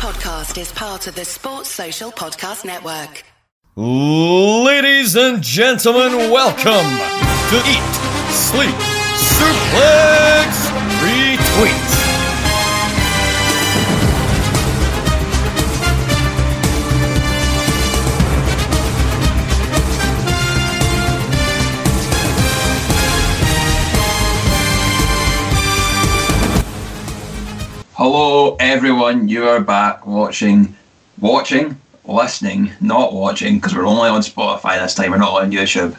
podcast is part of the Sports Social Podcast Network. Ladies and gentlemen, welcome to Eat, Sleep, Suplex, Retweet. Hello, everyone. You are back watching, watching, listening, not watching, because we're only on Spotify this time. We're not on YouTube.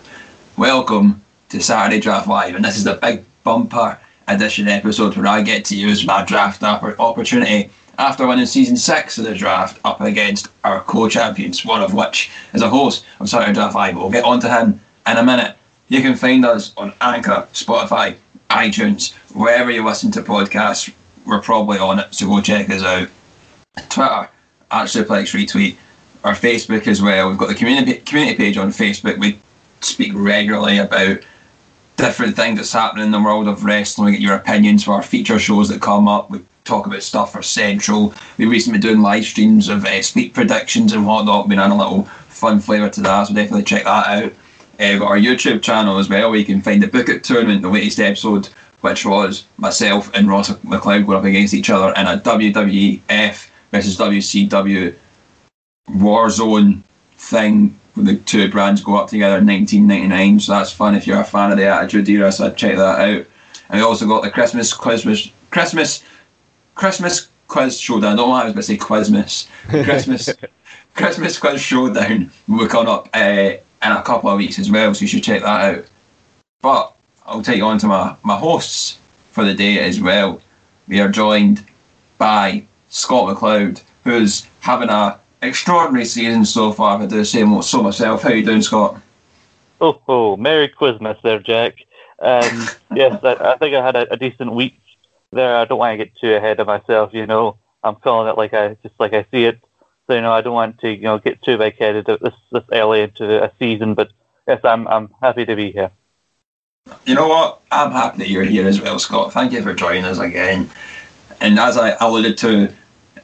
Welcome to Saturday Draft Live, and this is the big bumper edition episode where I get to use my draft opportunity after winning season six of the draft up against our co-champions, one of which is a host of Saturday Draft Live. We'll get on to him in a minute. You can find us on Anchor, Spotify, iTunes, wherever you listen to podcasts we're probably on it, so go check us out. Twitter, at Suplex Retweet, our Facebook as well. We've got the community community page on Facebook. We speak regularly about different things that's happening in the world of wrestling. We get your opinions for our feature shows that come up. We talk about stuff for Central. We've recently been doing live streams of uh, sleep predictions and whatnot. Been on a little fun flavour to that, so definitely check that out. Uh, we've got our YouTube channel as well, where you can find the Book It tournament, the latest episode which was myself and Ross McLeod going up against each other in a WWF versus WCW Warzone thing. Where the two brands go up together in 1999, so that's fun if you're a fan of the Attitude Era. So I'd check that out. And we also got the Christmas Christmas Christmas Christmas quiz showdown. I don't know why I was going to say Quizmas. Christmas Christmas quiz showdown will come up uh, in a couple of weeks as well, so you should check that out. But I'll take you on to my, my hosts for the day as well. We are joined by Scott McLeod, who's having a extraordinary season so far. I do say so myself. How you doing, Scott? Oh, oh, Merry Christmas there, Jack. Um, yes, I, I, think I had a, a, decent week there. I don't want to get too ahead of myself, you know. I'm calling it like I just like I see it. So you know, I don't want to you know get too big headed this this early into a season. But yes, I'm I'm happy to be here. You know what? I'm happy that you're here as well, Scott. Thank you for joining us again. And as I alluded to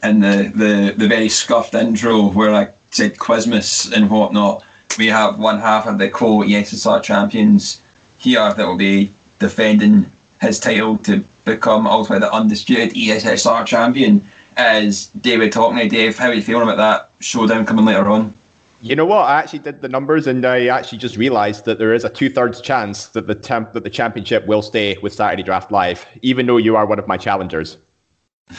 in the, the, the very scuffed intro where I said Quizmas and whatnot, we have one half of the co ESSR champions here that will be defending his title to become ultimately the undisputed ESSR champion. As David Hockney, Dave, how are you feeling about that showdown coming later on? You know what? I actually did the numbers, and I actually just realised that there is a two-thirds chance that the temp that the championship will stay with Saturday Draft Live, even though you are one of my challengers. Uh,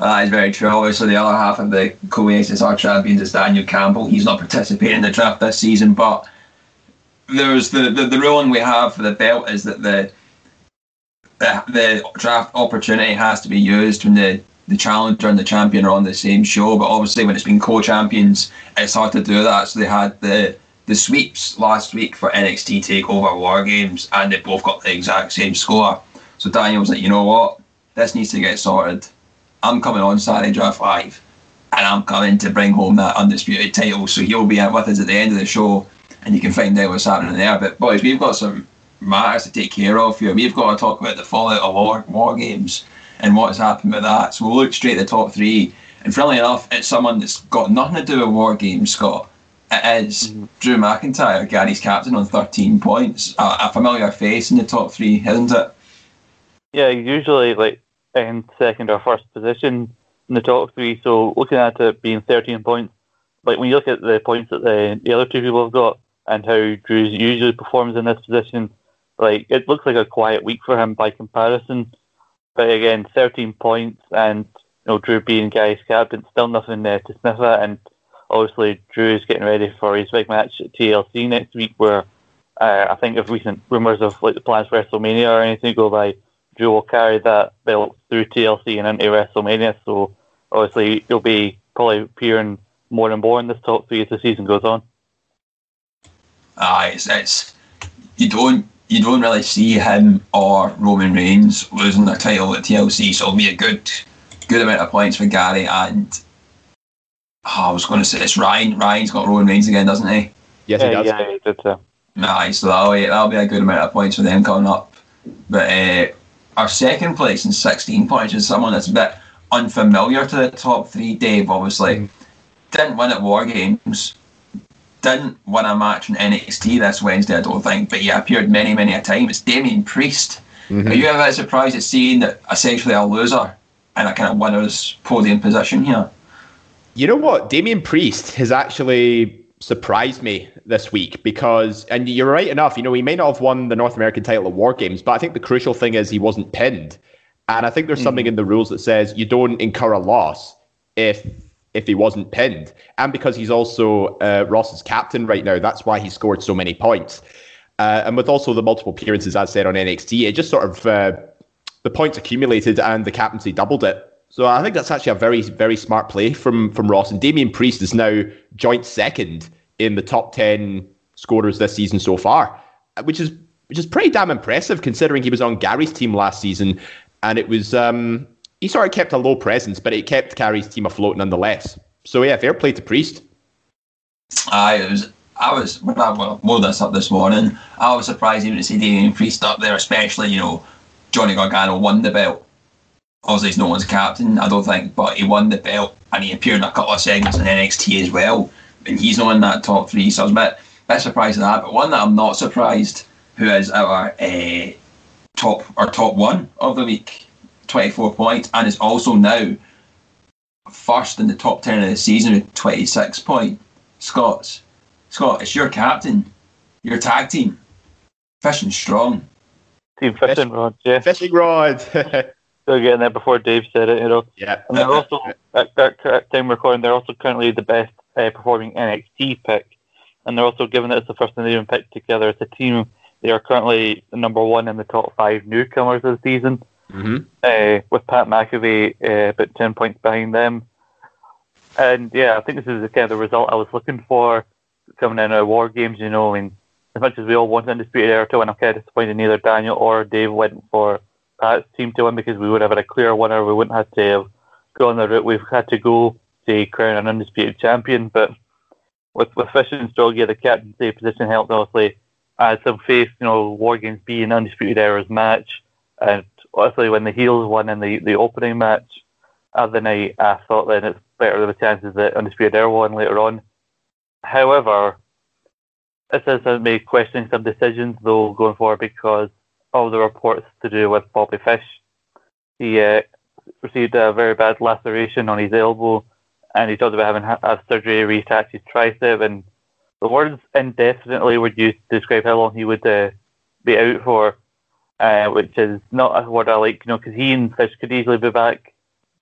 that is very true. Obviously, the other half of the co-ESSR champions is Daniel Campbell. He's not participating in the draft this season, but there's the, the, the ruling we have for the belt is that the, the the draft opportunity has to be used when the the challenger and the champion are on the same show. But obviously, when it's been co-champions, it's hard to do that. So they had the the sweeps last week for NXT Takeover War Games, and they both got the exact same score. So Daniel was like, you know what, this needs to get sorted. I'm coming on Saturday Draft Live, and I'm coming to bring home that undisputed title. So he'll be with us at the end of the show, and you can find out what's happening there. But boys, we've got some matters to take care of here. We've got to talk about the fallout of War, war Games and what's happened with that. So we'll look straight at the top three. And funnily enough, it's someone that's got nothing to do with War Games, Scott. It is mm-hmm. Drew McIntyre, Gary's captain, on 13 points. A, a, familiar face in the top three, isn't it? Yeah, usually like in second or first position in the top three. So looking at it being 13 points, like when you look at the points that the, the other two people have got and how Drew usually performs in this position, like it looks like a quiet week for him by comparison. But again, 13 points and you know Drew being Gary's captain, still nothing there to sniff at. And obviously, Drew is getting ready for his big match at TLC next week, where uh, I think if recent rumours of like the plans for WrestleMania or anything go by, Drew will carry that belt through TLC and into WrestleMania. So obviously, he'll be probably appearing more and more in this top three as the season goes on. Ah, it's, it's you don't you don't really see him or Roman Reigns losing their title at TLC, so it'll be a good good amount of points for Gary and oh, I was going to say it's Ryan. Ryan's got Roman Reigns again, doesn't he? Yes, he does. Yeah, he did so. Nice, so that'll be, that'll be a good amount of points for them coming up. But uh, our second place in 16 points is someone that's a bit unfamiliar to the top three. Dave, obviously, Mm. didn't win at War Games, didn't win a match in NXT this Wednesday, I don't think, but he appeared many, many a time. It's Damian Priest. Mm-hmm. Are you ever surprised at seeing that essentially a loser and a kind of winner's podium position here? You know what? Damian Priest has actually surprised me this week because, and you're right enough, you know, he may not have won the North American title at War Games, but I think the crucial thing is he wasn't pinned. And I think there's something in the rules that says you don't incur a loss if if he wasn't pinned. And because he's also uh, Ross's captain right now, that's why he scored so many points. Uh, and with also the multiple appearances, as said on NXT, it just sort of uh, the points accumulated and the captaincy doubled it. So I think that's actually a very, very smart play from from Ross. And Damian Priest is now joint second in the top ten scorers this season so far, which is which is pretty damn impressive considering he was on Gary's team last season, and it was um, he sort of kept a low presence, but it kept Gary's team afloat nonetheless. So yeah, fair play to Priest. I was, I was when I loaded this up this morning. I was surprised even to see Damian Priest up there, especially you know Johnny Gargano won the belt. Obviously, he's no one's captain, I don't think, but he won the belt and he appeared in a couple of segments in NXT as well. And he's not in that top three, so I was a bit, bit surprised at that. But one that I'm not surprised, who is our uh, top or top one of the week, 24 points, and is also now first in the top 10 of the season with 26 points. Scott's. Scott, it's your captain, your tag team, fishing Strong. Team Fishing Rod, yeah. Fishing rod. Still getting there before Dave said it, you know. yeah. And they're also, at that correct time recording, they're also currently the best uh, performing NXT pick. And they're also, given that it's the first time they've been picked together as a team, they are currently number one in the top five newcomers of the season, hmm uh, with Pat McAfee uh, about 10 points behind them. And yeah, I think this is the kind of the result I was looking for coming in our War Games, you know. I mean, as much as we all want Undisputed Era to win, I'm kind of disappointed neither Daniel or Dave went for Pat's team to win because we would have had a clear winner. We wouldn't have to have gone the route we've had to go to crown an undisputed champion. But with with Fish and Strong, yeah, the captaincy position helped obviously. I had some faith, you know, War Games being Undisputed Era's match. And honestly, when the heels won in the, the opening match of the night, I thought then it's better the chances that Undisputed Era won later on. However, this has me questioning some decisions though going forward because of the reports to do with Bobby Fish. He uh, received a very bad laceration on his elbow, and he talked about having ha- have surgery to reattach his tricep. And the words indefinitely were used to describe how long he would uh, be out for, uh, which is not a word I like, you know, because he and Fish could easily be back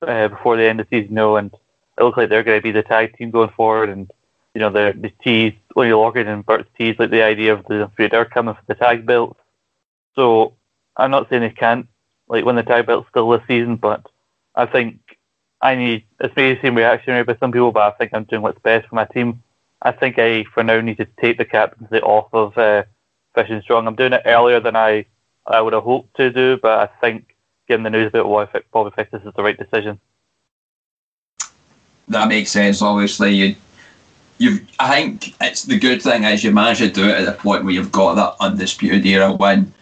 uh, before the end of the season, you know, and it looks like they're going to be the tag team going forward. And you know, the the tease, Lonnie Loggett and Bert's tease, like the idea of the they're coming for the tag belts. So I'm not saying they can't like win the tag belt still this season, but I think I need it's maybe the same reaction by some people, but I think I'm doing what's best for my team. I think I for now need to take the captaincy off of uh, Fish and Strong. I'm doing it earlier than I I would have hoped to do, but I think given the news about why Bobby Fish, this is the right decision. That makes sense. Obviously, you, you've. I think it's the good thing is you managed to do it at the point where you've got that undisputed era win.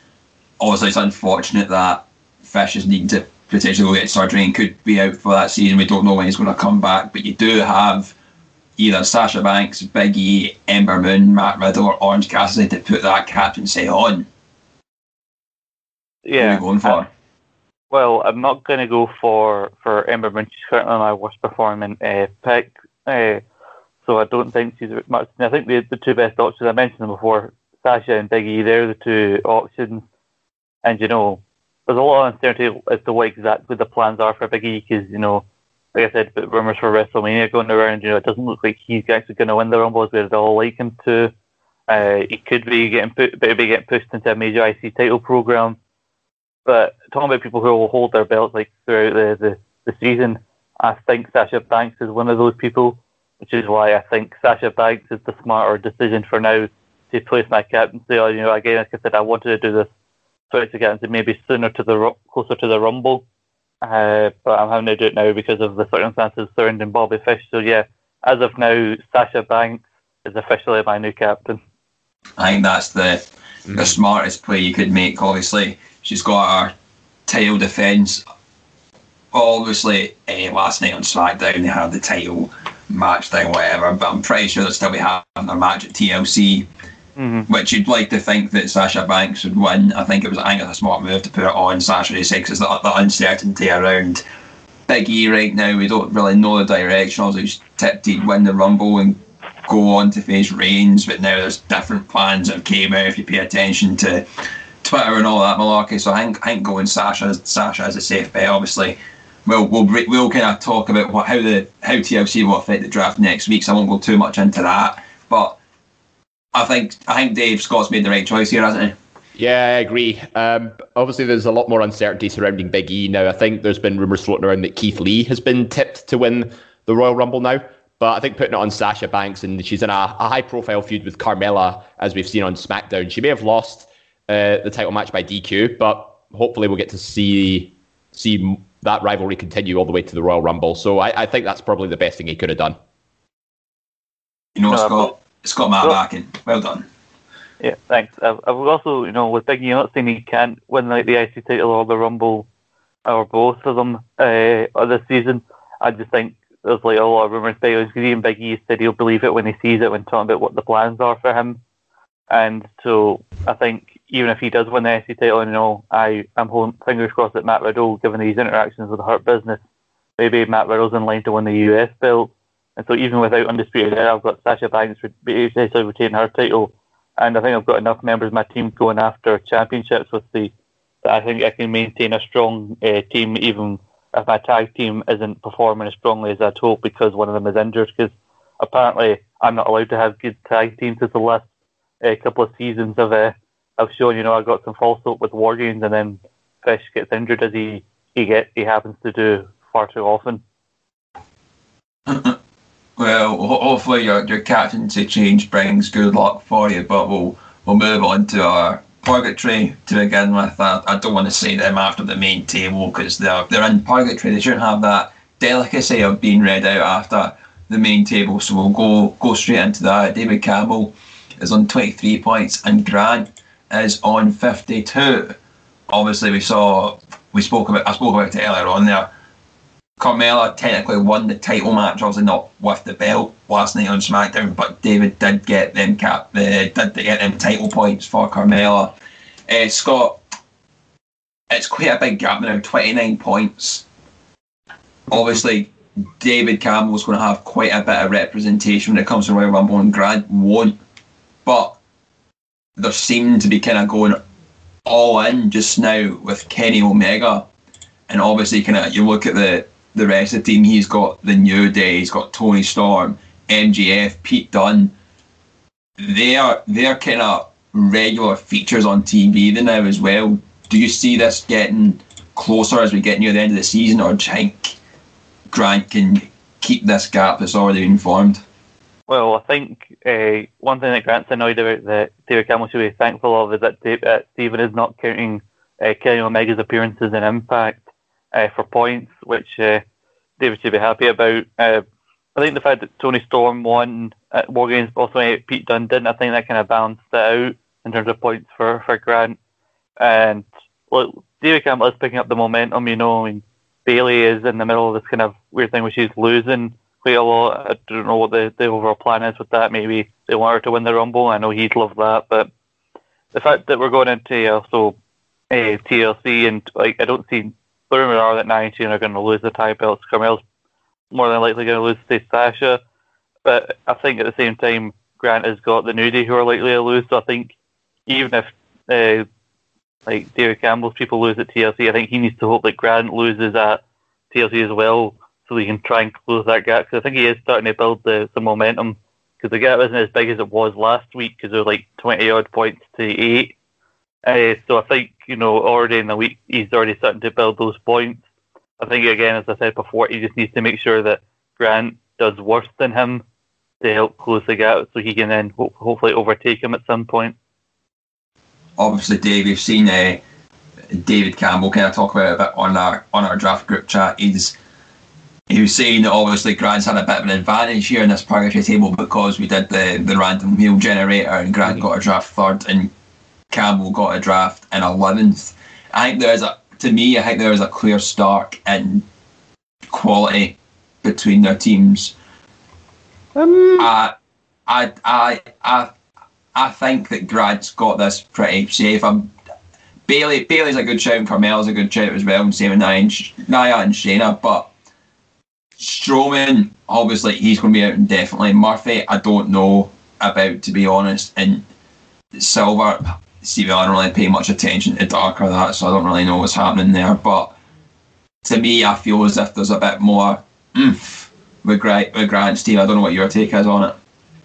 Obviously, it's unfortunate that Fish is needing to potentially go get surgery and could be out for that season. We don't know when he's going to come back, but you do have either Sasha Banks, Big E, Ember Moon, Matt Riddle, or Orange Cassidy to put that captaincy on. What are Yeah, you going for? Well, I'm not going to go for for Ember Moon. She's currently my worst performing uh, pick, uh, so I don't think she's much. I think the the two best options I mentioned them before, Sasha and Big E. They're the two options, and you know, there's a lot of uncertainty as to what exactly the plans are for Big E because you know, like I said, but rumors for WrestleMania going around. You know, it doesn't look like he's actually going to win the Rumble as we'd all like him to. Uh, he could be getting put, be getting pushed into a major IC title program. But talking about people who will hold their belts like throughout the, the, the season, I think Sasha Banks is one of those people, which is why I think Sasha Banks is the smarter decision for now to place my captaincy. Or, you know, again, like I said, I wanted to do this twice to captaincy maybe sooner to the closer to the Rumble, uh, but I'm having to do it now because of the circumstances surrounding Bobby Fish. So yeah, as of now, Sasha Banks is officially my new captain. I think that's the the smartest play you could make. Obviously, she's got her title defence obviously uh, last night on SmackDown they had the title match thing, whatever. But I'm pretty sure they'll still be having their match at TLC, Mm-hmm. which you'd like to think that Sasha Banks would win. I think it was I think it's a smart move to put it on Saturday six. Is the, the uncertainty around Big E right now? We don't really know the direction. Also, he's tipped he'd win the Rumble and go on to face Reigns, but now there's different plans that came out if you pay attention to Twitter and all that malarkey. So I think I think going Sasha Sasha is a safe bet. Obviously, we'll we'll we'll kind of talk about what how the how TLC will affect the draft next week. So I won't go too much into that. But I think I think Dave Scott's made the right choice here, hasn't he? Yeah, I agree. Um, obviously, there's a lot more uncertainty surrounding Big E now. I think there's been rumours floating around that Keith Lee has been tipped to win the Royal Rumble now. But I think putting it on Sasha Banks, and she's in a, a high profile feud with Carmella, as we've seen on SmackDown. She may have lost uh, the title match by DQ, but hopefully we'll get to see see that rivalry continue all the way to the Royal Rumble. So I, I think that's probably the best thing he could have done. You know, No, Scott Scott Matt Well- backing. Well done. Yeah, thanks. I've, I've also, you know, with Big E, I'm not saying he can't win like the IC title or the Rumble or both of them uh, this season. I just think there's like a lot of rumours because even Big E said he'll believe it when he sees it when talking about what the plans are for him. And so I think even if he does win the IC title, and know, I am holding fingers crossed that Matt Riddle, given these interactions with the Hurt Business, maybe Matt Riddle's in line to win the US belt. And so even without undisputed era, I've got Sasha Banks basically retaining her title and I think I've got enough members of my team going after championships with the that I think I can maintain a strong uh, team even if my tag team isn't performing as strongly as I'd hope because one of them is injured because apparently I'm not allowed to have good tag teams as the last uh, couple of seasons of uh, I've shown you know I've got some false hope with War Games and then Fish gets injured as he he get he happens to do far too often. Well, hopefully your your captaincy change brings good luck for you. But we'll we'll move on to our purgatory to begin with. I, I don't want to say them after the main table because they're they're in purgatory. They shouldn't have that delicacy of being read out after the main table. So we'll go go straight into that. David Campbell is on twenty three points and Grant is on fifty two. Obviously, we saw we spoke about I spoke about it earlier on there. Carmella technically won the title match, obviously not with the belt last night on SmackDown, but David did get them cap, uh, did get them title points for Carmella. Uh, Scott, it's quite a big gap now, twenty nine points. Obviously, David Campbell's going to have quite a bit of representation when it comes to Royal Rumble, and Grant won't. But they're seeming to be kind of going all in just now with Kenny Omega, and obviously, kind of you look at the the rest of the team. He's got the New Day. He's got Toni Storm, MJF, Pete Dunne. They are they're kind of regular features on TV now as well. Do you see this getting closer as we get near the end of the season, or do you think Grant can keep this gap that's already been formed? Well, I think uh, one thing that Grant's annoyed about that David Campbell should be thankful of is that Dave, uh, Stephen is not counting uh, Kenny Omega's appearances in Impact uh, for points, which David should be happy about. I think the fact that Toni Storm won at War Games, also Pete Dunne didn't, I think that kind of balanced it out in terms of points for, for Grant. And look, David Campbell is picking up the momentum, you know. I mean, Bayley is in the middle of this kind of weird thing where she's losing a lot. I don't know what the, the overall plan is with that. Maybe they want her to win the Rumble. I know he'd love that, but the fact that we're going into also uh, TLC and like I don't see the rumors are that 19 are going to lose the tie belts. Carmel's more than likely going to lose to Sasha, but I think at the same time Grant has got the New who are likely to lose. So I think even if uh, like David Campbell's people lose at TLC, I think he needs to hope that Grant loses at TLC as well, so he can try and close that gap. Because I think he is starting to build the some momentum. Because the gap isn't as big as it was last week, because there were like twenty odd points to eight. Uh, so I think you know already in the week he's already starting to build those points. I think again, as I said before, he just needs to make sure that Grant does worse than him to help close the gap, so he can then ho- hopefully overtake him at some point. Obviously, Dave, we've seen uh, David Campbell kind of talk about it a bit on our on our draft group chat. He's he was saying that obviously Grant's had a bit of an advantage here in this purgatory table because we did the, the random wheel generator and Grant got a draft third and Campbell got a draft in eleventh. I think there's a to me, I think there is a clear stark in quality between their teams. Um, I, I, I, I, I think that Grant's got this pretty safe. I'm, Bayley, Bayley's a good shout, and Carmel's a good shout as well, and same with Nia and, Nia and Shayna. But Strowman, obviously, he's going to be out indefinitely. Murphy, I don't know about, to be honest. And Silver, see, I don't really pay much attention to Dark or that, so I don't really know what's happening there. But to me, I feel as if there's a bit more oomph with, Grant, with Grant's team. I don't know what your take is on it.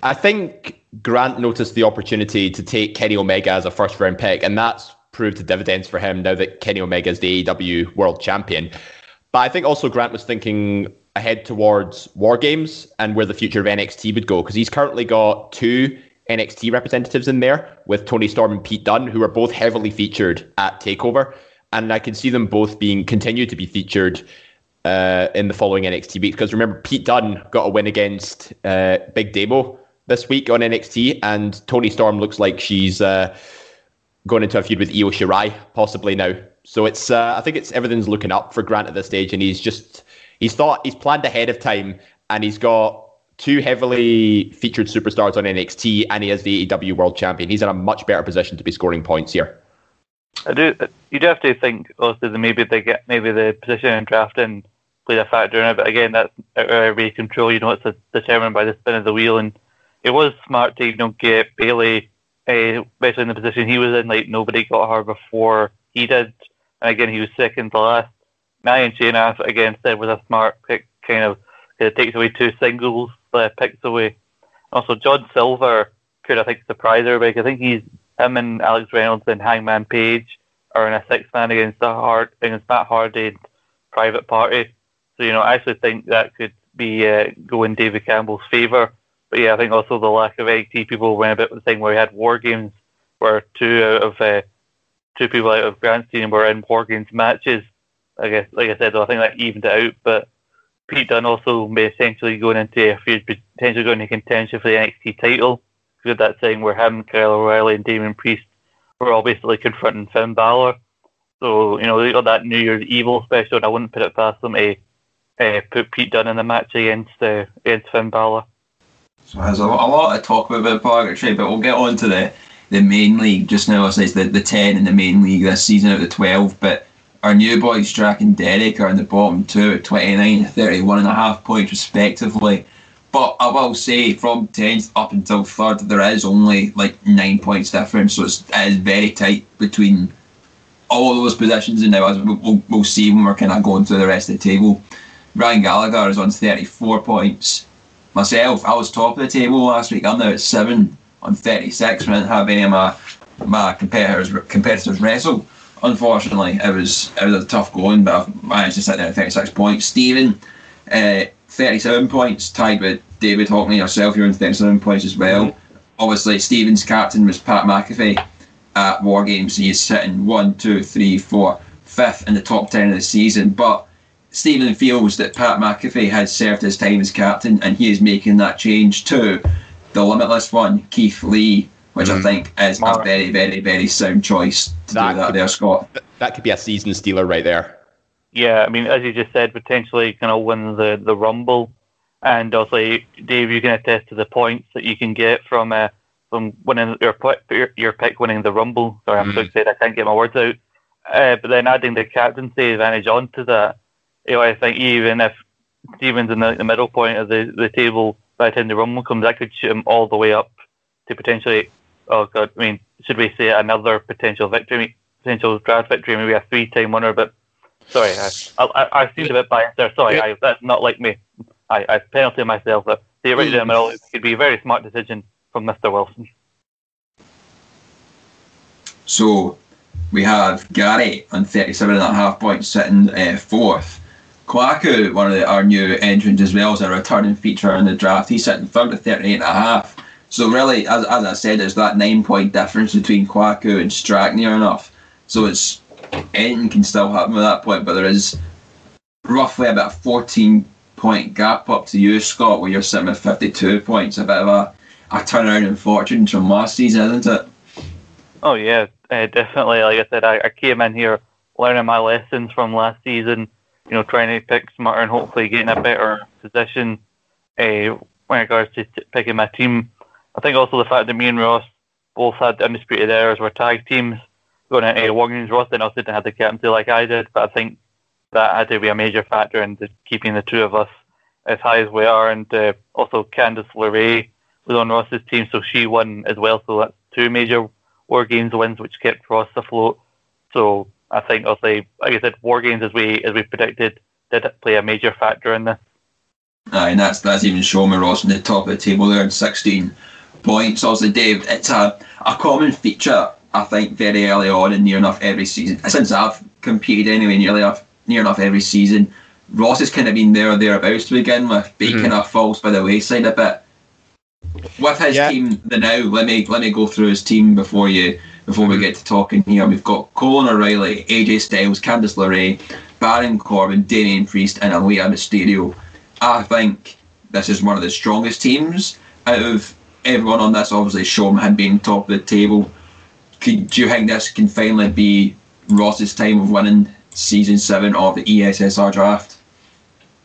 I think Grant noticed the opportunity to take Kenny Omega as a first round pick, and that's proved to dividends for him now that Kenny Omega is the AEW world champion. But I think also Grant was thinking ahead towards War Games and where the future of NXT would go because he's currently got two NXT representatives in there with Toni Storm and Pete Dunne, who are both heavily featured at Takeover, and I can see them both being continued to be featured uh, in the following NXT weeks. Because remember, Pete Dunne got a win against uh, Big Demo this week on NXT, and Toni Storm looks like she's uh, going into a feud with Io Shirai possibly now. So it's uh, I think it's everything's looking up for Grant at this stage, and he's just he's thought he's planned ahead of time, and he's got two heavily featured superstars on NXT, and he is the AEW World Champion. He's in a much better position to be scoring points here. I do. You do have to think also that maybe they get maybe the position in drafting played a factor in it, but again, that's out of control. You know, it's determined by the spin of the wheel, and it was smart to you know get Bayley, uh, especially in the position he was in. Like nobody got her before he did, and again, he was second to last. And Shayna, again, said was a smart pick, kind of it takes away two singles uh, picks away. Also, John Silver could, I think, surprise everybody. I think he's him and Alex Reynolds and Hangman Page are in a six man against the hard against Matt Hardy and Private Party. So you know, I actually think that could be uh, David Campbell's favour. But yeah, I think also the lack of NXT people went a bit with the thing where we had War Games, where two out of uh, two people out of Grant's team were in War Games matches. I guess, like I said, though, I think that evened it out. But Pete Dunne also may essentially going into a feud, potentially going into contention for the NXT title. We had that thing where him, Kyle O'Reilly, and Damian Priest were all basically confronting Finn Balor. So, you know, they got that New Year's Evil special, and I wouldn't put it past them to uh, put Pete Dunne in the match against uh, against Finn Balor. So there's a, a lot to talk about about purgatory, but we'll get on to the, the main league just now. It's the, the 10 in the main league this season out of the 12, but our new boys, Drac and Derek, are in the bottom two at 29 31 and a half points respectively. But I will say, from 10th up until 3rd, there is only like 9 points difference, so it's, it is very tight between all those positions. And now, as we'll, we'll, we'll see when we're kind of going through the rest of the table, Ryan Gallagher is on 34 points. Myself, I was top of the table last week. I'm now at 7 on 36. I didn't have any of my, my competitors, competitors wrestle unfortunately, it was it was a tough going, but I managed to sit there at 36 points. Stephen, uh, 37 points, tied with David Hockney, yourself, you're on 37 points as well. Mm-hmm. Obviously, Stephen's captain was Pat McAfee at War Games. He's sitting one, two, three, four, fifth in the top 10 of the season. But Stephen feels that Pat McAfee has served his time as captain and he is making that change to the limitless one, Keith Lee, which mm. I think is a very, very, very sound choice to that do that could, there, Scott. That could be a season stealer right there. Yeah, I mean, as you just said, potentially kind of win the, the Rumble. And also, Dave, you can attest to the points that you can get from uh, from winning your, your, your pick winning the Rumble. Sorry, I'm mm. so excited I can't get my words out. Uh, but then adding the captaincy advantage onto that, you know, I think even if Stevens in the, the middle point of the, the table by the time the Rumble comes, that could shoot him all the way up to potentially oh god, I mean, should we say another potential victory, potential draft victory, maybe a three-time winner? But sorry, I, I, I seemed a bit biased there. Sorry, I, that's not like me. I, I penalty myself. But the right in middle could be a very smart decision from Mr. Wilson. So we have Gary on 37 and a half points sitting uh, fourth. Kwaku, one of the, our new entrants as well, is a returning feature in the draft. He's sitting third at 38 and a half. So really, as, as I said, there's that nine point difference between Kwaku and Strack near enough. So it's anything can still happen at that point, but there is roughly about a 14 point gap up to you, Scott, where you're sitting with 52 points. A bit of a, a turnaround in fortunes from last season, isn't it? Oh yeah, uh, definitely. Like I said, I, I, came in here learning my lessons from last season. You know, trying to pick smarter and hopefully getting a better position uh, when it regards to t- picking my team. I think also the fact that me and Ross both had undisputed errors were tag teams going into Games. Ross then also didn't have the captaincy like I did, but I think that had to be a major factor in the, keeping the two of us as high as we are. And uh, also Candice LeRae was on Ross's team, so she won as well. So that's two major War Games wins, which kept Ross afloat. So I think, say, like I said, War Games as we as we predicted did play a major factor in this. Aye, and that's that's even showing Ross in the top of the table there at 16 points. Also, Dave, it's a, a common feature, I think, very early on in near enough every season. Since I've competed anyway, nearly enough, near enough every season, Ross has kind of been there or thereabouts to begin with, but mm-hmm. kind of falls by the wayside a bit. With his yeah. team, the now, let me let me go through his team before you before we get to talking here. We've got Colin O'Reilly, AJ Styles, Candice LeRae, Baron Corbin, Damian Priest, and Aalyah Mysterio. I think this is one of the strongest teams out of everyone on this. Obviously, Showman being top of the table. Could, do you think this can finally be Ross's time of winning season seven of the ESSR draft?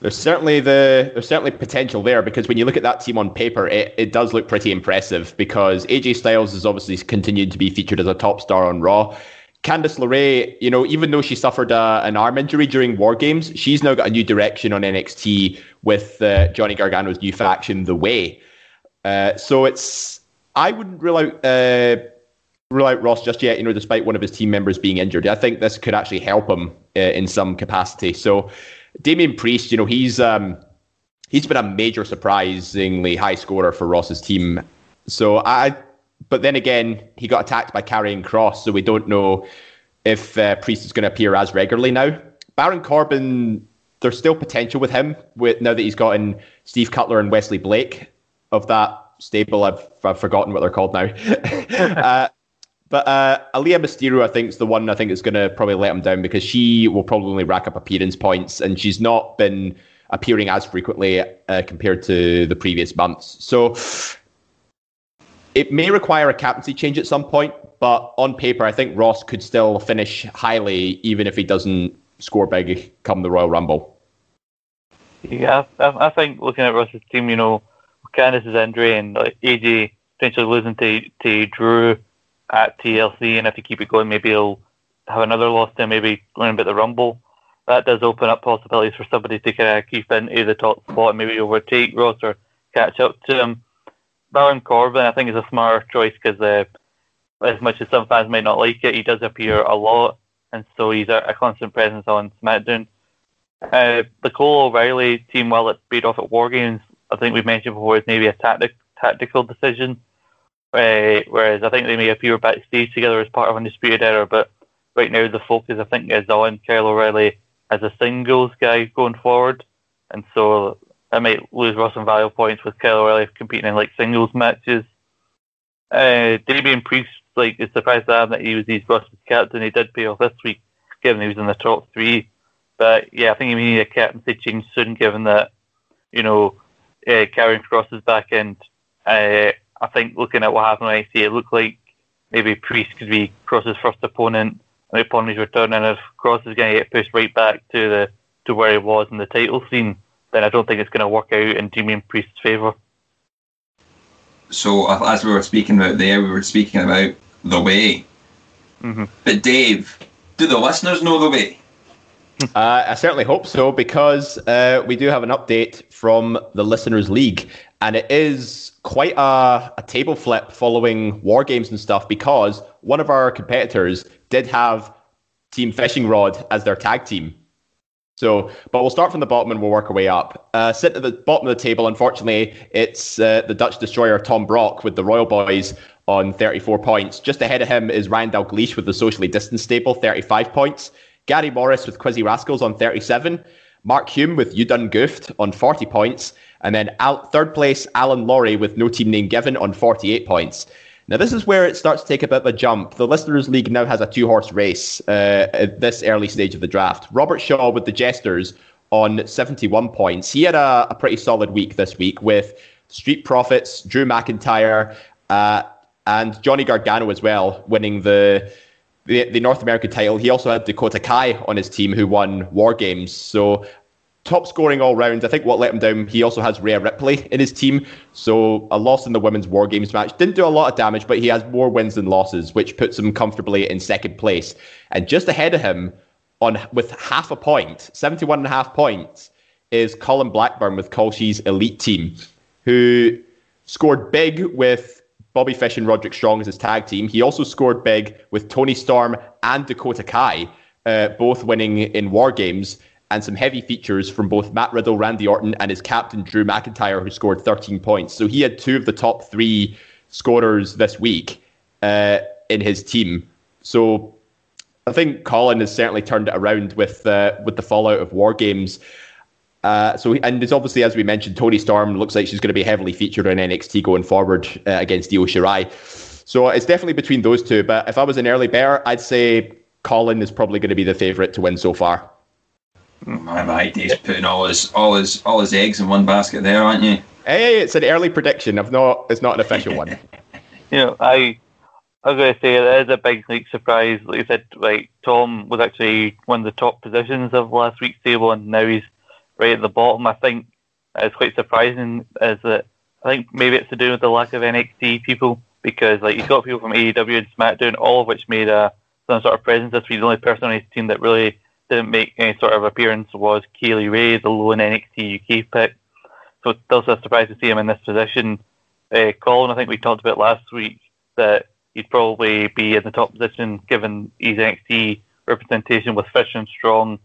There's certainly the there's certainly potential there because when you look at that team on paper, it, it does look pretty impressive because AJ Styles has obviously continued to be featured as a top star on Raw. Candice LeRae, you know, even though she suffered a, an arm injury during War Games, she's now got a new direction on NXT with uh, Johnny Gargano's new faction, The Way. Uh, so it's I wouldn't rule out uh, rule out Ross just yet. You know, despite one of his team members being injured, I think this could actually help him uh, in some capacity. So Damian Priest, you know, he's um, he's been a major surprisingly high scorer for Ross's team. So I, but then again, he got attacked by Karrion Kross, so we don't know if uh, Priest is going to appear as regularly now. Baron Corbin, there's still potential with him with now that he's gotten Steve Cutler and Wesley Blake of that stable. I've, I've forgotten what they're called now. uh, but uh, Aalyah Mysterio, I think, is the one I think is going to probably let him down because she will probably rack up appearance points, and she's not been appearing as frequently uh, compared to the previous months. So it may require a captaincy change at some point, but on paper, I think Ross could still finish highly, even if he doesn't score big come the Royal Rumble. Yeah, I, I think looking at Ross's team, you know, Candice's injury and like AJ potentially losing to to Drew at TLC, and if you keep it going, maybe he'll have another loss to maybe win a bit the Rumble. That does open up possibilities for somebody to kind of keep into the top spot and maybe overtake Ross or catch up to him. Baron Corbin, I think, is a smarter choice because uh, as much as some fans might not like it, he does appear a lot, and so he's a, a constant presence on SmackDown. Uh, the Cole O'Reilly team, while it paid off at War Games, I think we've mentioned before, is maybe a tactic, tactical decision. Uh, whereas I think they may appear backstage together as part of Undisputed Era, but right now the focus I think is on Kyle O'Reilly as a singles guy going forward, and so I might lose and value points with Kyle O'Reilly competing in like singles matches. Uh, Damian Priest, like, is surprised that that he was his Ross's captain. He did pay off this week, given he was in the top three. But yeah, I think he may need a captaincy change soon, given that you know uh, Karrion Kross is back, and uh, I think looking at what happened with IC, it looked like maybe Priest could be Kross's first opponent and upon his return, and if Kross is going to get pushed right back to the to where he was in the title scene, then I don't think it's going to work out in Damian Priest's favour. So, as we were speaking about there, we were speaking about the way. Mm-hmm. But Dave, do the listeners know the way? Uh, I certainly hope so because uh, we do have an update from the Listeners League, and it is quite a, a table flip following war games and stuff because one of our competitors did have Team Fishing Rod as their tag team. So, but we'll start from the bottom and we'll work our way up. Uh, sitting at the bottom of the table, unfortunately, it's uh, the Dutch destroyer Tom Brock with the Royal Boys on 34 points. Just ahead of him is Ryan Dalglish with the socially distanced stable, 35 points. Gary Morris with Quizzy Rascals on 37. Mark Hume with You Done Goofed on 40 points. And then Al- third place, Alan Laurie with no team name given on 48 points. Now, this is where it starts to take a bit of a jump. The Listeners League now has a two horse race uh, at this early stage of the draft. Robert Shaw with the Jesters on 71 points. He had a, a pretty solid week this week with Street Profits, Drew McIntyre, uh, and Johnny Gargano as well, winning the the, the North American title. He also had Dakota Kai on his team who won War Games. So top scoring all round. I think what let him down, he also has Rhea Ripley in his team. So a loss in the women's War Games match. Didn't do a lot of damage, but he has more wins than losses, which puts him comfortably in second place. And just ahead of him, on with half a point, 71 and a half points, is Colin Blackburn with Kalshi's elite team, who scored big with Bobby Fish and Roderick Strong as his tag team. He also scored big with Toni Storm and Dakota Kai, uh, both winning in War Games and some heavy features from both Matt Riddle, Randy Orton, and his captain Drew McIntyre, who scored 13 points. So he had two of the top three scorers this week uh, in his team. So I think Colin has certainly turned it around with uh, with the fallout of War Games. Uh, so and it's obviously as we mentioned, Toni Storm looks like she's going to be heavily featured on NXT going forward uh, against Io Shirai. So it's definitely between those two. But if I was an early bear, I'd say Colin is probably going to be the favourite to win so far. My right, he's putting all his all his all his eggs in one basket there, aren't you? Hey, it's an early prediction. I've not. It's not an official one. you know, I I was going to say it is a big like surprise. Like you said, like Tom was actually one of the top positions of last week's table, and now he's right at the bottom. I think it's quite surprising. Is that I think maybe it's to do with the lack of NXT people because like you've got people from AEW and SmackDown, all of which made a some sort of presence this week. The only person on his team that really didn't make any sort of appearance was Kay Lee Ray, the lone NXT UK pick. So it's still a surprise to see him in this position. Uh, Colin, I think we talked about last week that he'd probably be in the top position given his NXT representation with Fish and Strong.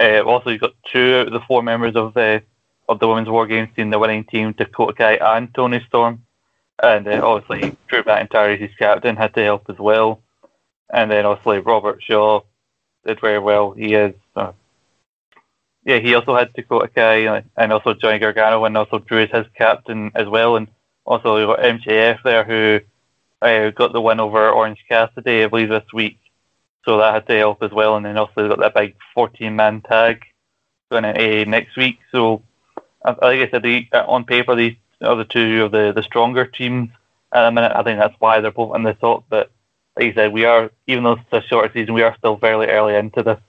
Uh, also, you've got two out of the four members of the of the Women's War Games team, the winning team, Dakota Kai and Toni Storm. And uh, obviously, Drew McIntyre, his captain, had to help as well. And then obviously, Robert Shaw did very well. He is, uh, yeah, he also had Dakota Kai uh, and also Johnny Gargano and also Drew as his captain as well. And also, you got MJF there who uh, got the win over Orange Cassidy, I believe, this week. So that had to help as well. And then also they've got that big 14 man tag going into eh, next week. So, like I said, the, uh, on paper, these are the two of the, the stronger teams at the minute. I think that's why they're both in the top. But like you said, we are, even though it's a shorter season, we are still fairly early into this.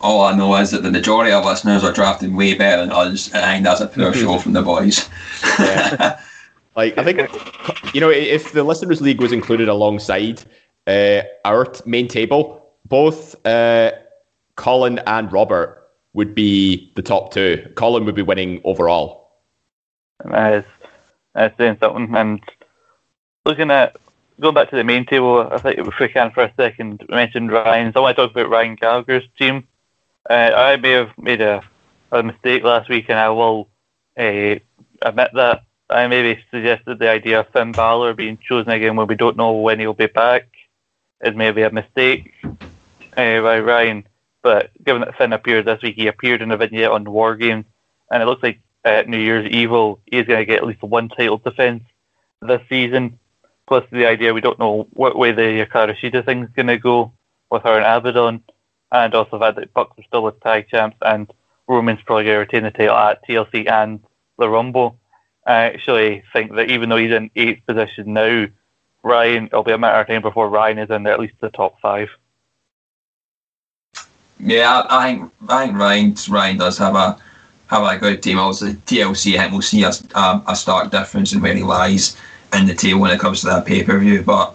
All I know is that the majority of listeners are drafting way better than us, and I think that's a poor show from the boys. Yeah. like I think, you know, if the listeners' league was included alongside uh, our main table, both uh, Colin and Robert would be the top two. Colin would be winning overall. That is, that's saying something. And looking at going back to the main table, I think if we can for a second, we mentioned Ryan. So I want to talk about Ryan Gallagher's team. Uh, I may have made a, a mistake last week, and I will uh, admit that. I maybe suggested the idea of Finn Balor being chosen again when we don't know when he'll be back is maybe a mistake uh, by Ryan. But given that Finn appeared this week, he appeared in a vignette on War Games, and it looks like at New Year's Evil he's going to get at least one title defense this season. Plus the idea we don't know what way the Hikaru Shida thing is going to go with her and Abaddon, and also the fact that Bucks are still with tag champs, and Roman's probably going to retain the title at TLC and the Rumble. I actually think that even though he's in eighth position now, Ryan, it'll be a matter of time before Ryan is in there, at least the top five. Yeah, I think I think Ryan Ryan does have a have a good team. Also, TLC, I think we'll see a, a, a stark difference in where he lies in the table when it comes to that pay per view. But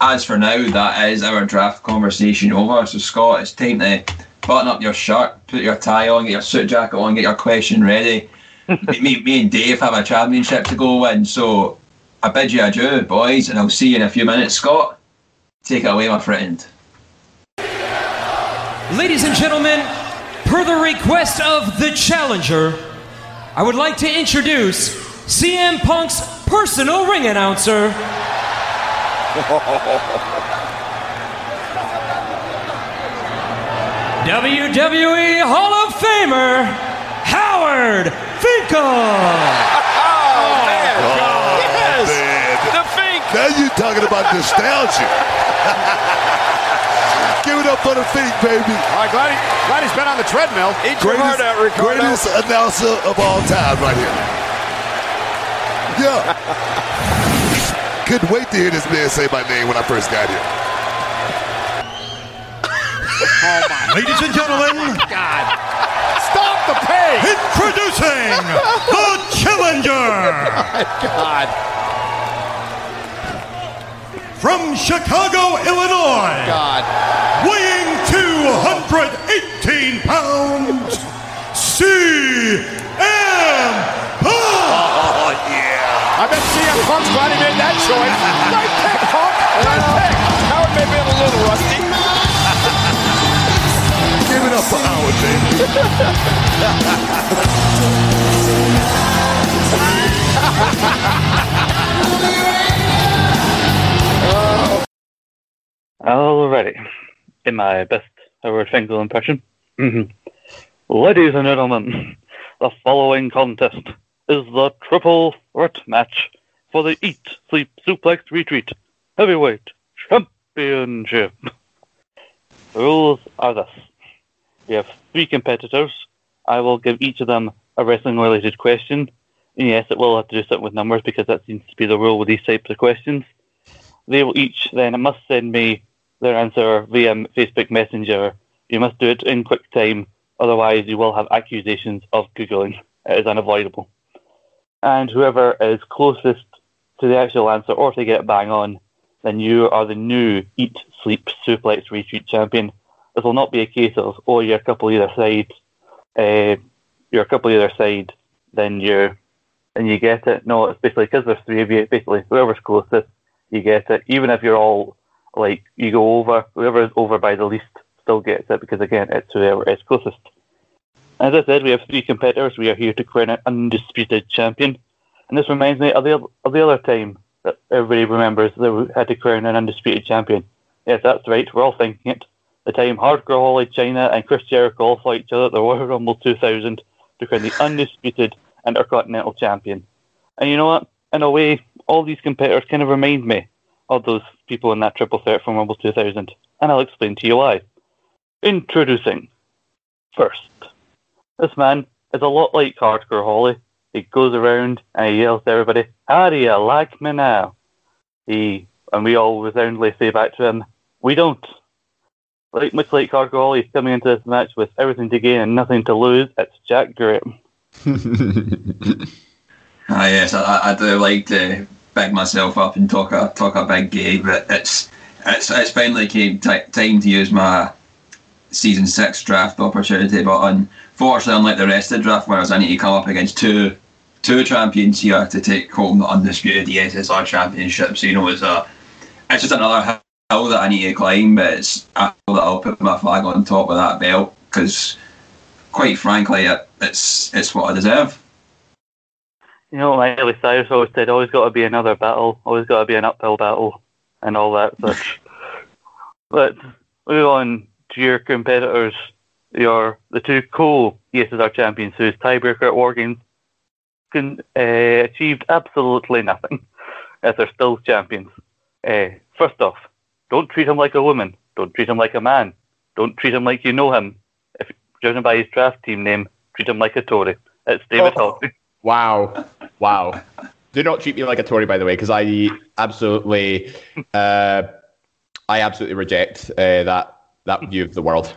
as for now, that is our draft conversation over. So Scott, it's time to button up your shirt, put your tie on, get your suit jacket on, get your question ready. me, me and Dave have a championship to go win. So I bid you adieu, boys, and I'll see you in a few minutes. Scott, take it away, my friend. Ladies and gentlemen, per the request of the challenger, I would like to introduce CM Punk's personal ring announcer. WWE Hall of Famer, Howard Finkel. Now you're talking about nostalgia. Give it up for the feet, baby. All right, glad, he, glad he's been on the treadmill. Eat your heart out, Ricardo. greatest announcer of all time right here. Yeah. Couldn't wait to hear this man say my name when I first got here. Oh my. Ladies and gentlemen, God. Stop the pace. introducing the challenger God. From Chicago, Illinois, God. weighing 218 pounds, CM Punk. Oh, yeah. I bet CM Punk's glad he made that choice. Right pick, Punk. Right pick. Howard may be a little rusty. Give it up for Howard, baby. Alrighty. In my best Howard Finkel impression. Mhm. Ladies and gentlemen, the following contest is the triple threat match for the Eat, Sleep, Suplex, Retreat Heavyweight Championship. The rules are this. We have three competitors. I will give each of them a wrestling related question. And yes, it will have to do something with numbers because that seems to be the rule with these types of questions. They will each then must send me their answer via Facebook Messenger. You must do it in quick time, otherwise you will have accusations of Googling. It is unavoidable. And whoever is closest to the actual answer or to get bang on, then you are the new Eat, Sleep, Suplex, Retreat champion. This will not be a case of, oh, you're a couple either side, uh, you're a couple either side, then you're, then you get it. No, it's basically because there's three of you, basically whoever's closest, you get it. Even if you're all like you go over, whoever is over by the least still gets it because again, it's whoever is closest. As I said, we have three competitors. We are here to crown an undisputed champion, and this reminds me of the of the other time that everybody remembers that we had to crown an undisputed champion. Yes, that's right. We're all thinking it. The time Hardcore Holly Chyna and Chris Jericho all fought each other at the Royal Rumble 2000 to crown the undisputed Intercontinental Champion. And you know what? In a way, all these competitors kind of remind me of those people in that triple threat from Rumble 2000, and I'll explain to you why. Introducing first, this man is a lot like Hardcore Holly. He goes around and he yells to everybody, "How do you like me now?" He and we all resoundingly say back to him, "We don't." Like much like Hardcore Holly, he's coming into this match with everything to gain and nothing to lose. It's Jack Graham. Ah, yes, I, I do like to big myself up and talk a talk a big game, but it's it's it's finally came t- time to use my season six draft opportunity. But unfortunately, unlike the rest of the draft winners, I need to come up against two two champions here to take home the undisputed ESSR championship. So you know, it's a it's just another hill that I need to climb, but it's a hill that I'll put my flag on top of that belt because, quite frankly, it, it's it's what I deserve. You know, Miley Cyrus always said, always got to be another battle, always got to be an uphill battle, and all that such. but move on to your competitors, your the two co ESSR champions whose tiebreaker at War Games can, uh, achieved absolutely nothing, as they're still champions. Uh, first off, don't treat him like a woman. Don't treat him like a man. Don't treat him like you know him. If judging by his draft team name, treat him like a Tory. It's David Oh. Hockney. Wow. Wow. Do not treat me like a Tory, by the way, because I absolutely, uh, I absolutely reject uh, that that view of the world.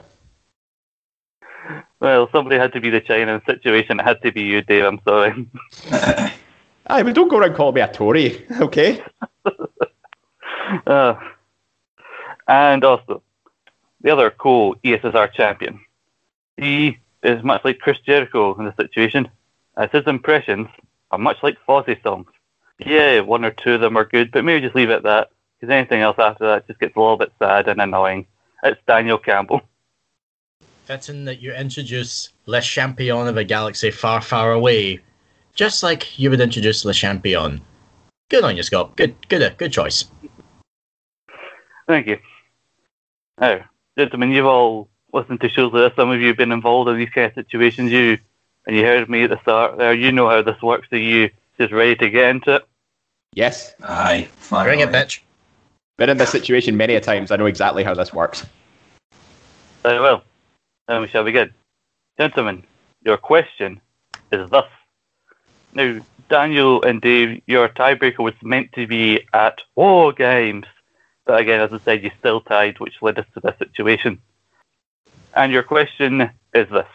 Well, somebody had to be the Chyna situation. It had to be you, Dave. I'm sorry. Aye, but don't go around calling me a Tory, okay? Uh, and also, the other co-ESSR champion. He is much like Chris Jericho in this situation, as his impressions are much like Fozzy songs. Yeah, one or two of them are good, but maybe just leave it at that, because anything else after that just gets a little bit sad and annoying. It's Daniel Campbell. Fitting that you introduce Le Champion of a galaxy far, far away, just like you would introduce Le Champion. Good on you, Scott. Good, good, uh, good choice. Thank you. Now, gentlemen, you've all listened to shows like this. Some of you have been involved in these kind of situations. You and you heard me at the start there. You know how this works. Are you just ready to get into it? Yes. Aye, fine. Bring it, bitch. Been in this situation many a times. I know exactly how this works. Very well. Then we shall begin. Gentlemen, your question is thus. Now, Daniel and Dave, your tiebreaker was meant to be at War Games. But again, as I said, you still tied, which led us to this situation. And your question is this.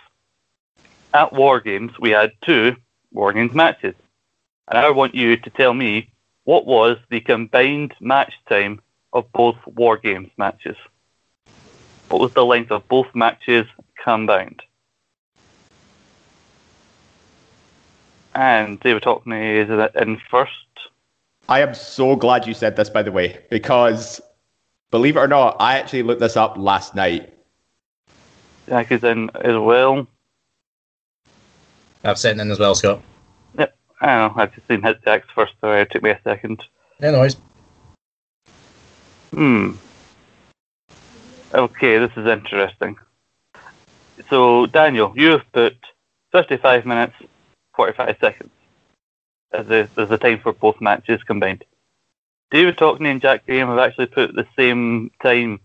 At War Games, we had two War Games matches. And I want you to tell me what was the combined match time of both War Games matches? What was the length of both matches combined? And David Hockney is in first. I am so glad you said this, by the way, because believe it or not, I actually looked this up last night. Jack is in as well. I've sent in as well, Scott. Yep. I don't know. I've just seen hit Jack's first, so it took me a second. No noise. Hmm. Okay, this is interesting. So, Daniel, you have put 55 minutes, 45 seconds as the, as the time for both matches combined. David Hockney and Jack Graham have actually put the same time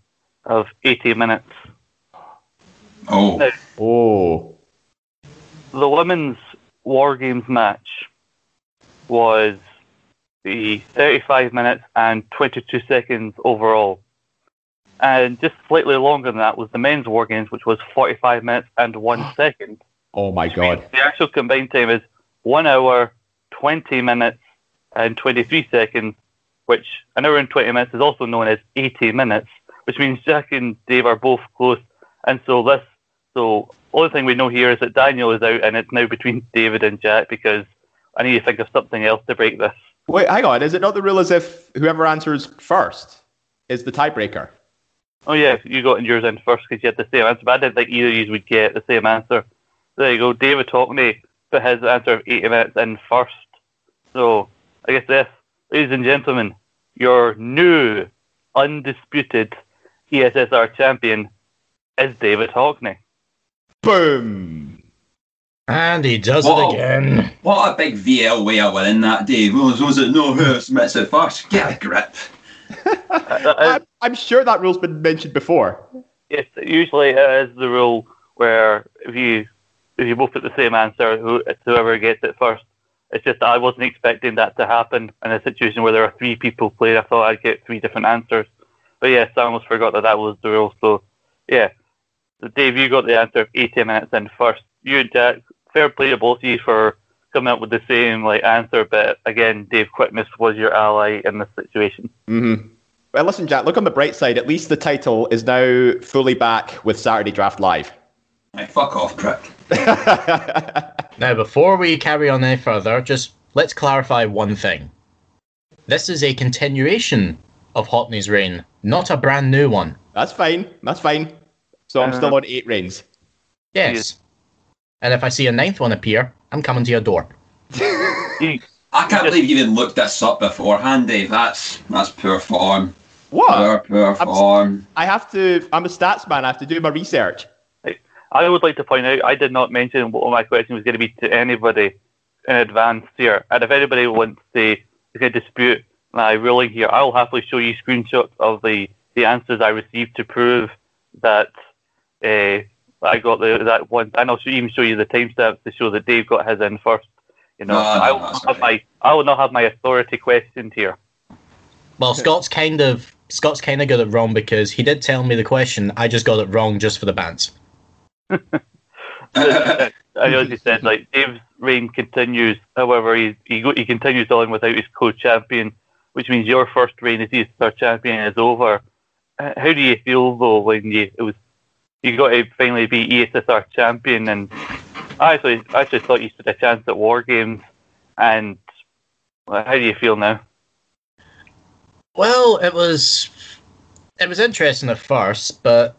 of 80 minutes. Oh. Now, Oh. The women's War Games match was the 35 minutes and 22 seconds overall. And just slightly longer than that was the men's War Games, which was 45 minutes and one second. Oh my god. The actual combined time is 1 hour, 20 minutes, and 23 seconds, which an hour and 20 minutes is also known as 80 minutes, which means Jack and Dave are both close. And so this, so only thing we know here is that Daniel is out, and it's now between David and Jack because I need to think of something else to break this. Wait, hang on. Is it not the rule as if whoever answers first is the tiebreaker? Oh yeah, you got yours in first because you had the same answer, but I didn't think either of you would get the same answer. There you go. David Hockney put his answer of 80 minutes in first. So I guess this, ladies and gentlemen, your new undisputed ESSR champion is David Hockney. Boom. And he does Whoa. it again. What a big VL way of winning that, Dave. Was, was it no who submits it first? Get a grip. I'm, I'm sure that rule's been mentioned before. Yes, usually it is the rule where if you if you both put the same answer, who, it's whoever gets it first. It's just I wasn't expecting that to happen in a situation where there are three people playing. I thought I'd get three different answers. But yes, I almost forgot that that was the rule. So, yeah. So Dave, you got the answer of 80 minutes in first. You and Jack, fair play to both of you for coming up with the same like answer. But again, Dave Quickness was your ally in this situation. Mm-hmm. Well, listen, Jack, look on the bright side. At least the title is now fully back with Saturday Draft Live. Hey, fuck off, prick. Now, before we carry on any further, just let's clarify one thing. This is a continuation of Hockney's reign, not a brand new one. That's fine. That's fine. So I'm Uh, still on eight reigns. Yes. Yes. And if I see a ninth one appear, I'm coming to your door. I can't believe you even looked this up beforehand, Dave. That's that's poor form. What? Poor, poor I'm- form. I have to. I'm a stats man. I have to do my research. I would like to point out I did not mention what my question was going to be to anybody in advance here. And if anybody wants to is to dispute my ruling here, I'll happily show you screenshots of the, the answers I received to prove that uh, I got the that one. And I'll show, even show you the timestamps to show that Dave got his in first. You know, No, no, I, will that's not have my, I will not have my authority questioned here. Well, Scott's kind of Scott's kind of got it wrong because he did tell me the question. I just got it wrong just for the bands. I as you said, like Dave's reign continues. However, he he, go, he continues on without his co-champion, which means your first reign as ESSR champion is over. Uh, How do you feel though when you it was you got to finally be ESSR champion? And I actually I actually thought you stood a chance at War Games. And how do you feel now? Well, it was it was interesting at first, but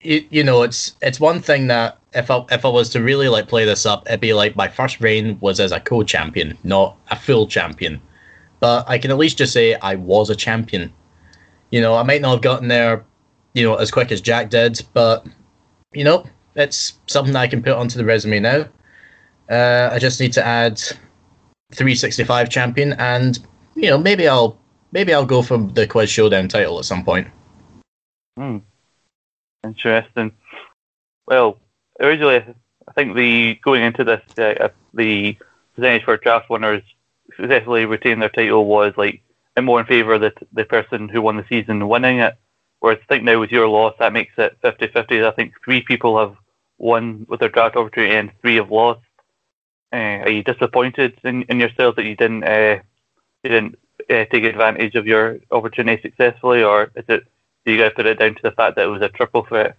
you, you know, it's it's one thing that if I if I was to really like play this up, it'd be like my first reign was as a co-champion, not a full champion. But I can at least just say I was a champion. You know, I might not have gotten there, you know, as quick as Jack did, but you know, it's something I can put onto the resume now. Uh, I just need to add 365 champion, and you know, maybe I'll maybe I'll go for the quiz showdown title at some point. Hmm. Interesting. Well, originally, I think the going into this, uh, uh, the percentage for draft winners successfully retain their title was like more in favour of the the person who won the season winning it. Whereas I think now with your loss, that makes it 50-50. I think three people have won with their draft opportunity and three have lost. Uh, are you disappointed in, in yourself that you didn't uh, you didn't uh, take advantage of your opportunity successfully, or is it do you guys put it down to the fact that it was a triple threat?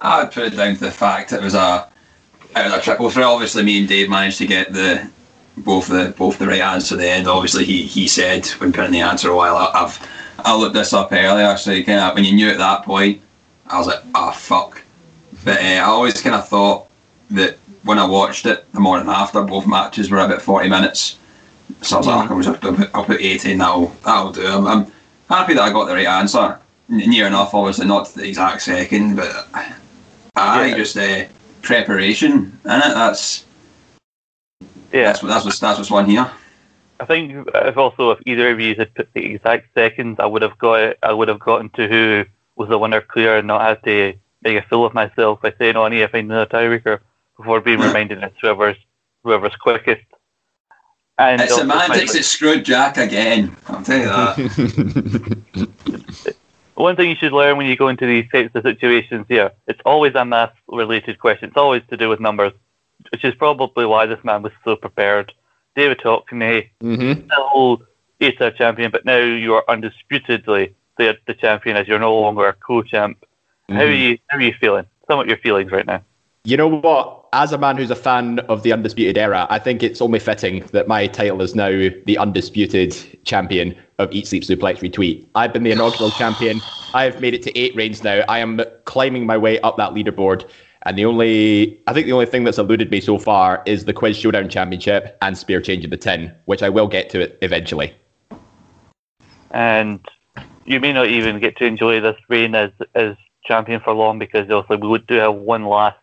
I would put it down to the fact it was a it was a triple threat. Obviously, me and Dave managed to get the both the both the right answer at the end. Obviously, he he said when putting the answer a while. I've I looked this up earlier, so you kind of when you knew at that point, I was like, ah, oh, fuck. But uh, I always kind of thought that when I watched it the morning after, both matches were about forty minutes. So I was like, mm. I'll, put, I'll put eighteen. That'll that'll do. I'm, I'm happy that I got the right answer. Near enough, obviously not to the exact second, but I yeah. just uh, preparation, and it that's yeah, that's what that's what's that's what's won here. I think if also if either of you had put the exact seconds, I would have got I would have gotten to who was the winner clear and not had to make a fool of myself by saying, on "Oh, I need to find another tiebreaker," before being reminded it's whoever's whoever's quickest. And it's semantics. It's screwed Jack again. I'll tell you that. One thing you should learn when you go into these types of situations here, it's always a math-related question. It's always to do with numbers, which is probably why this man was so prepared. David Hockney, mm-hmm. still ESSR champion, but now you are undisputedly the, the champion as you're no longer a co-champ. Mm-hmm. How are you? How are you feeling? Some of your feelings right now. You know what? As a man who's a fan of the Undisputed Era, I think it's only fitting that my title is now the Undisputed Champion of Eat Sleep Suplex Retreat. I've been the inaugural champion. I've made it to eight reigns now. I am climbing my way up that leaderboard. And the only, I think the only thing that's eluded me so far is the Quiz Showdown Championship and Spear Change of the Tin, which I will get to it eventually. And you may not even get to enjoy this reign as, as champion for long because also we would do have one last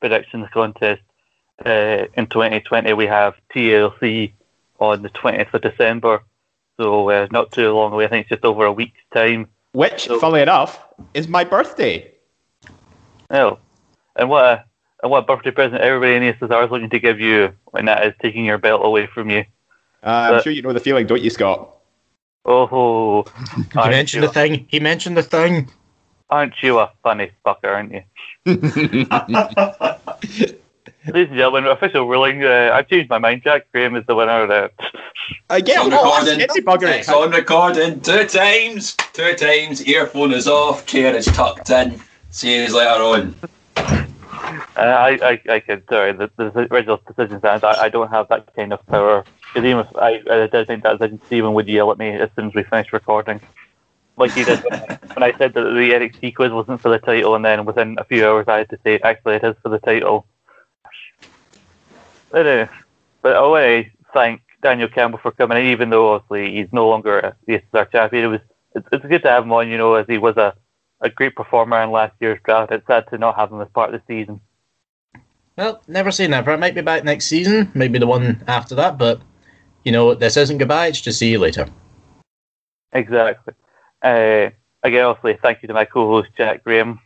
predictions contest uh, in 2020. We have TLC on the 20th of December, so uh, not too long away. I think it's just over a week's time. Which, so, funnily enough, is my birthday. Oh, and what a and what a birthday present everybody in ASSR is looking to give you, and that is taking your belt away from you. Uh, I'm sure you know the feeling, don't you, Scott? Oh, he mentioned the thing. He mentioned the thing. Aren't you a funny fucker, aren't you? Ladies and gentlemen, official ruling. Uh, I've changed my mind. Jack Graham is the winner. Of the... I get on recording. It's on recording. Two times. Two times. Earphone is off. Chair is tucked in. See you later on. Uh, I, I, I. Sorry, the, the original decision stands. I, I don't have that kind of power. Because even if I, I did think that Stephen would yell at me as soon as we finished recording like he did when, when I said that the NXT quiz wasn't for the title, and then within a few hours I had to say actually it is for the title. But, uh, but I want to thank Daniel Campbell for coming in, even though obviously he's no longer the SSR champion. It was it's, it's good to have him on, you know, as he was a, a great performer in last year's draft. It's sad to not have him as part of the season. Well, never say never. It might be back next season, maybe the one after that, but you know, this isn't goodbye, it's just see you later. Exactly. Uh, again, obviously, thank you to my co-host Jack Graham.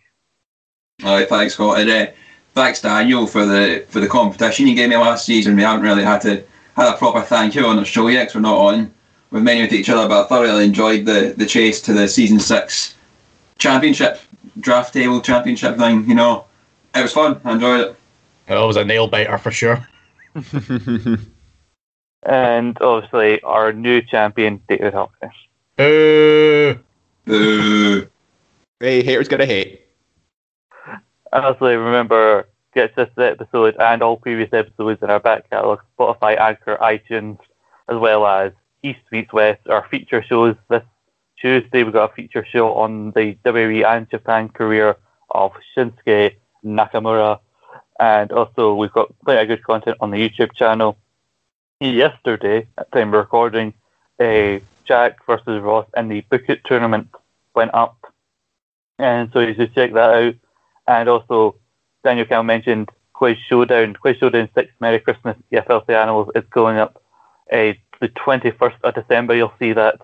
All right, thanks, Scott, and uh, thanks Daniel for the for the competition you gave me last season. We haven't really had to had a proper thank you on the show yet, because we're not on with many with each other. But I thoroughly enjoyed the the chase to the season six championship draft table championship thing. You know, it was fun. I enjoyed it. It was a nail biter for sure. and obviously, our new champion, David Hawkins. Boo! Boo! Hey, haters gonna hate. Honestly, remember, get this episode and all previous episodes in our back catalogue, Spotify, Anchor, iTunes, as well as East Meets West, our feature shows. This Tuesday, we've got a feature show on the WWE and Japan career of Shinsuke Nakamura. And also, we've got plenty of good content on the YouTube channel. Yesterday, at time recording, a Jack versus Ross in the Book It tournament went up. And so you should check that out. And also, Daniel Cal mentioned Quiz Showdown. Quiz Showdown 6 Merry Christmas, Filthy Animals is going up uh, the 21st of December. You'll see that.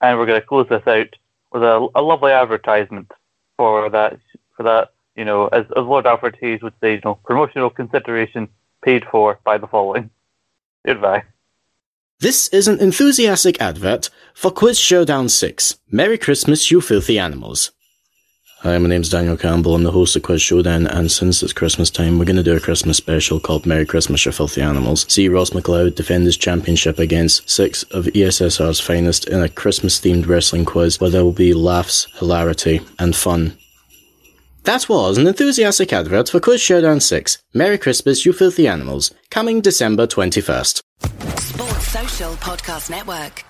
And we're going to close this out with a, a lovely advertisement for that. For that, you know, as, as Lord Alfred Hayes would say, you know, promotional consideration paid for by the following. Goodbye. This is an enthusiastic advert for Quiz Showdown 6 Merry Christmas, You Filthy Animals. Hi, my name's Daniel Campbell. I'm the host of Quiz Showdown, and since it's Christmas time, we're going to do a Christmas special called Merry Christmas, You Filthy Animals. See Ross McLeod defend his championship against six of ESSR's finest in a Christmas themed wrestling quiz where there will be laughs, hilarity, and fun. That was an enthusiastic advert for Quiz Showdown 6 Merry Christmas, You Filthy Animals, coming December 21st. Sports Social Podcast Network.